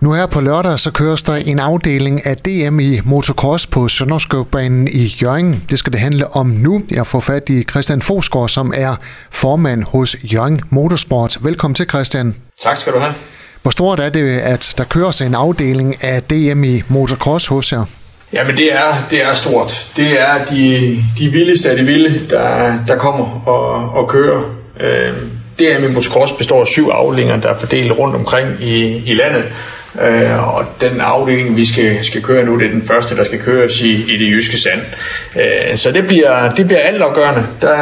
Nu her på lørdag, så køres der en afdeling af DM i motocross på Sønderskåbanen i Jørgen. Det skal det handle om nu. Jeg får fat i Christian Fosgaard, som er formand hos Jørgen Motorsport. Velkommen til, Christian. Tak skal du have. Hvor stort er det, at der køres en afdeling af DM i motocross hos jer? Jamen det er, det er stort. Det er de, de vildeste af de vilde, der, der kommer og, og kører. Øh, DM i motocross består af syv afdelinger, der er fordelt rundt omkring i, i landet. Øh, og den afdeling, vi skal, skal køre nu, det er den første, der skal køres i, i det jyske sand. Øh, så det bliver, det bliver altafgørende. Der,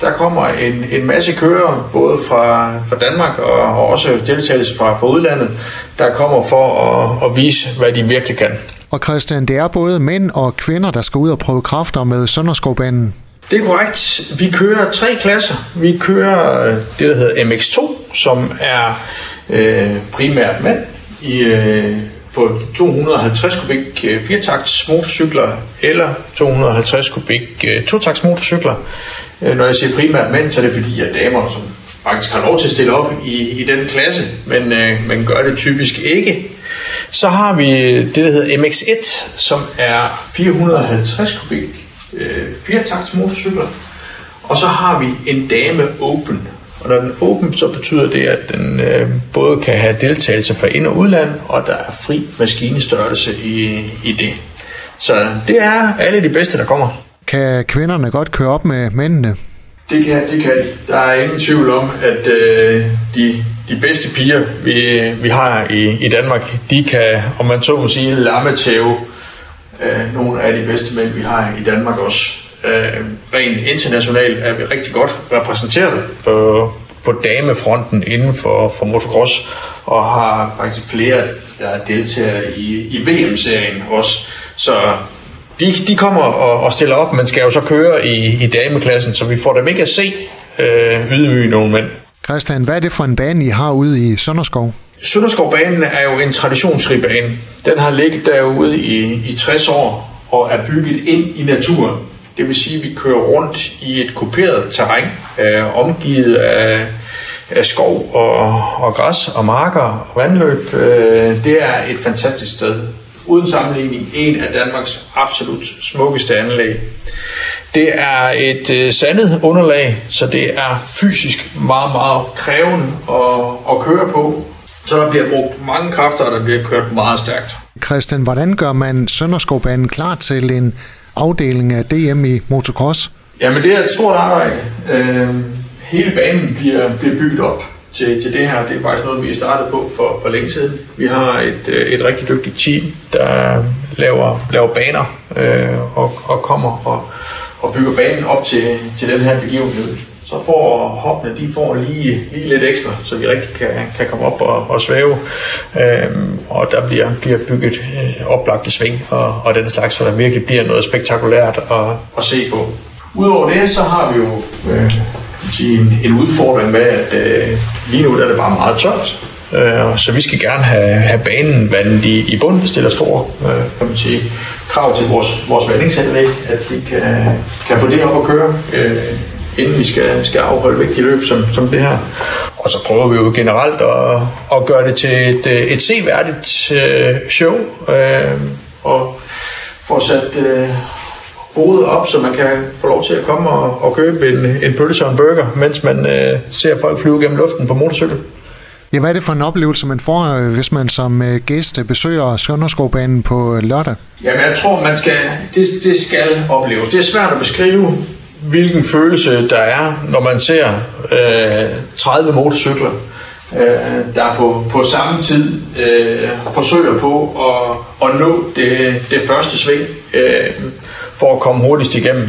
der kommer en, en masse kører, både fra, fra Danmark og, og også deltagelse fra, fra udlandet, der kommer for at, at vise, hvad de virkelig kan. Og Christian, det er både mænd og kvinder, der skal ud og prøve kræfter med Sønderskovbanen. Det er korrekt. Vi kører tre klasser. Vi kører det, der hedder MX2, som er øh, primært mænd i, øh, på 250 kubik øh, firtakts motorcykler eller 250 kubik øh, totakts motorcykler. Øh, når jeg siger primært mænd, så er det fordi, at damer, som faktisk har lov til at stille op i, i den klasse, men øh, man gør det typisk ikke. Så har vi det, der hedder MX1, som er 450 kubik øh, firetakts motorcykler. Og så har vi en dame open. Og når den er open, så betyder det, at den øh, både kan have deltagelse fra ind- og udland, og der er fri maskinestørrelse i, i det. Så det er alle de bedste, der kommer. Kan kvinderne godt køre op med mændene? Det kan, det kan Der er ingen tvivl om, at øh, de, de bedste piger, vi, vi har i, i Danmark, de kan, om man så må sige, lammetæve øh, nogle af de bedste mænd, vi har i Danmark også. Øh, rent internationalt er vi rigtig godt repræsenteret på, på damefronten inden for, for motocross, og har faktisk flere, der deltager i, i VM-serien også. Så de, de kommer og, og stiller op, men skal jo så køre i, i dameklassen, så vi får dem ikke at se øh, ydmyge nogle mænd. Christian, hvad er det for en bane, I har ude i Sønderskov? Sønderskovbanen er jo en traditionsrig bane. Den har ligget derude i, i 60 år og er bygget ind i naturen. Det vil sige, at vi kører rundt i et kuperet terræn, øh, omgivet af, af skov og, og græs og marker og vandløb. Øh, det er et fantastisk sted. Uden sammenligning en af Danmarks absolut smukkeste anlæg. Det er et øh, sandet underlag, så det er fysisk meget, meget krævende at, at køre på. Så der bliver brugt mange kræfter, og der bliver kørt meget stærkt. Christian, hvordan gør man Sønderskovbanen klar til en afdeling af DM i motocross? Jamen det er et stort arbejde. Øh, hele banen bliver, bliver bygget op til, til det her. Det er faktisk noget, vi er startet på for, for længe siden. Vi har et, øh, et rigtig dygtigt team, der laver, laver baner øh, og, og kommer og, og bygger banen op til, til den her begivenhed så får hoppene de får lige, lige lidt ekstra, så vi rigtig kan, kan komme op og, og svæve. Øhm, og der bliver, bliver bygget oplagte sving og, og den slags, så der virkelig bliver noget spektakulært at, at se på. Udover det, så har vi jo øh, sige, en, en udfordring med, at øh, lige nu der er det bare meget tørt. Øh, så vi skal gerne have, have banen vandet i, i bunden. Det stiller store øh, kan man sige, krav til vores, vores vandingsanlæg, at de kan, kan få det op at køre. Øh, inden vi skal, skal afholde vigtige løb som, som det her. Og så prøver vi jo generelt at, at gøre det til et, et seværdigt øh, show, øh, og få sat øh, hovedet op, så man kan få lov til at komme og, og købe en, en pølse og en burger, mens man øh, ser folk flyve gennem luften på motorcykel. Ja, hvad er det for en oplevelse, man får, øh, hvis man som øh, gæst besøger Sønderskovbanen på lørdag? Jamen, jeg tror, man skal, det, det skal opleves. Det er svært at beskrive, hvilken følelse der er, når man ser øh, 30 motorcykler, øh, der på, på samme tid øh, forsøger på at, at nå det, det første sving øh, for at komme hurtigst igennem.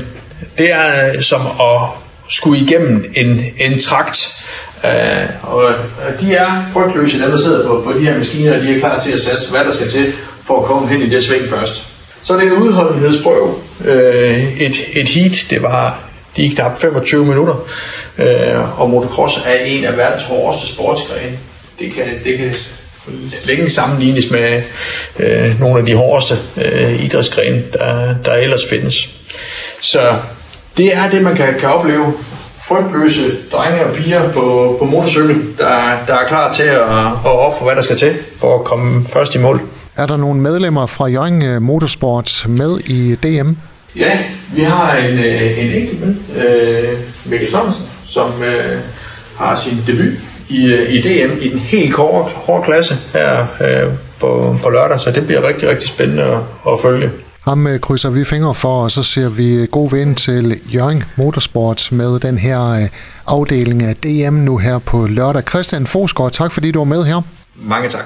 Det er som at skulle igennem en, en trakt, Øh, og de er frygtløse, dem der sidder på, på de her maskiner, og de er klar til at satse, hvad der skal til for at komme hen i det sving først. Så er det en udholdenhedsprøve. Øh, et, et heat, det var de knap 25 minutter. Øh, og motocross er en af verdens hårdeste sportsgrene. Det kan, det kan længe sammenlignes med øh, nogle af de hårdeste øh, idrætsgrene, der, der ellers findes. Så det er det, man kan, kan opleve frygtløse drenge og piger på, på motorcykel, der, der er klar til at, at ofre, hvad der skal til for at komme først i mål. Er der nogle medlemmer fra Jørgen øh, Motorsport med i DM? Ja, vi har en, øh, en enkelt med, øh, Mikkel Sørensen, som øh, har sin debut i, i DM i den helt hårde, hårde klasse her øh, på, på lørdag, så det bliver rigtig, rigtig spændende at, at følge. Ham krydser vi fingre for, og så ser vi god vind til Jørgen Motorsport med den her afdeling af DM nu her på lørdag. Christian Fosgaard, tak fordi du var med her. Mange tak.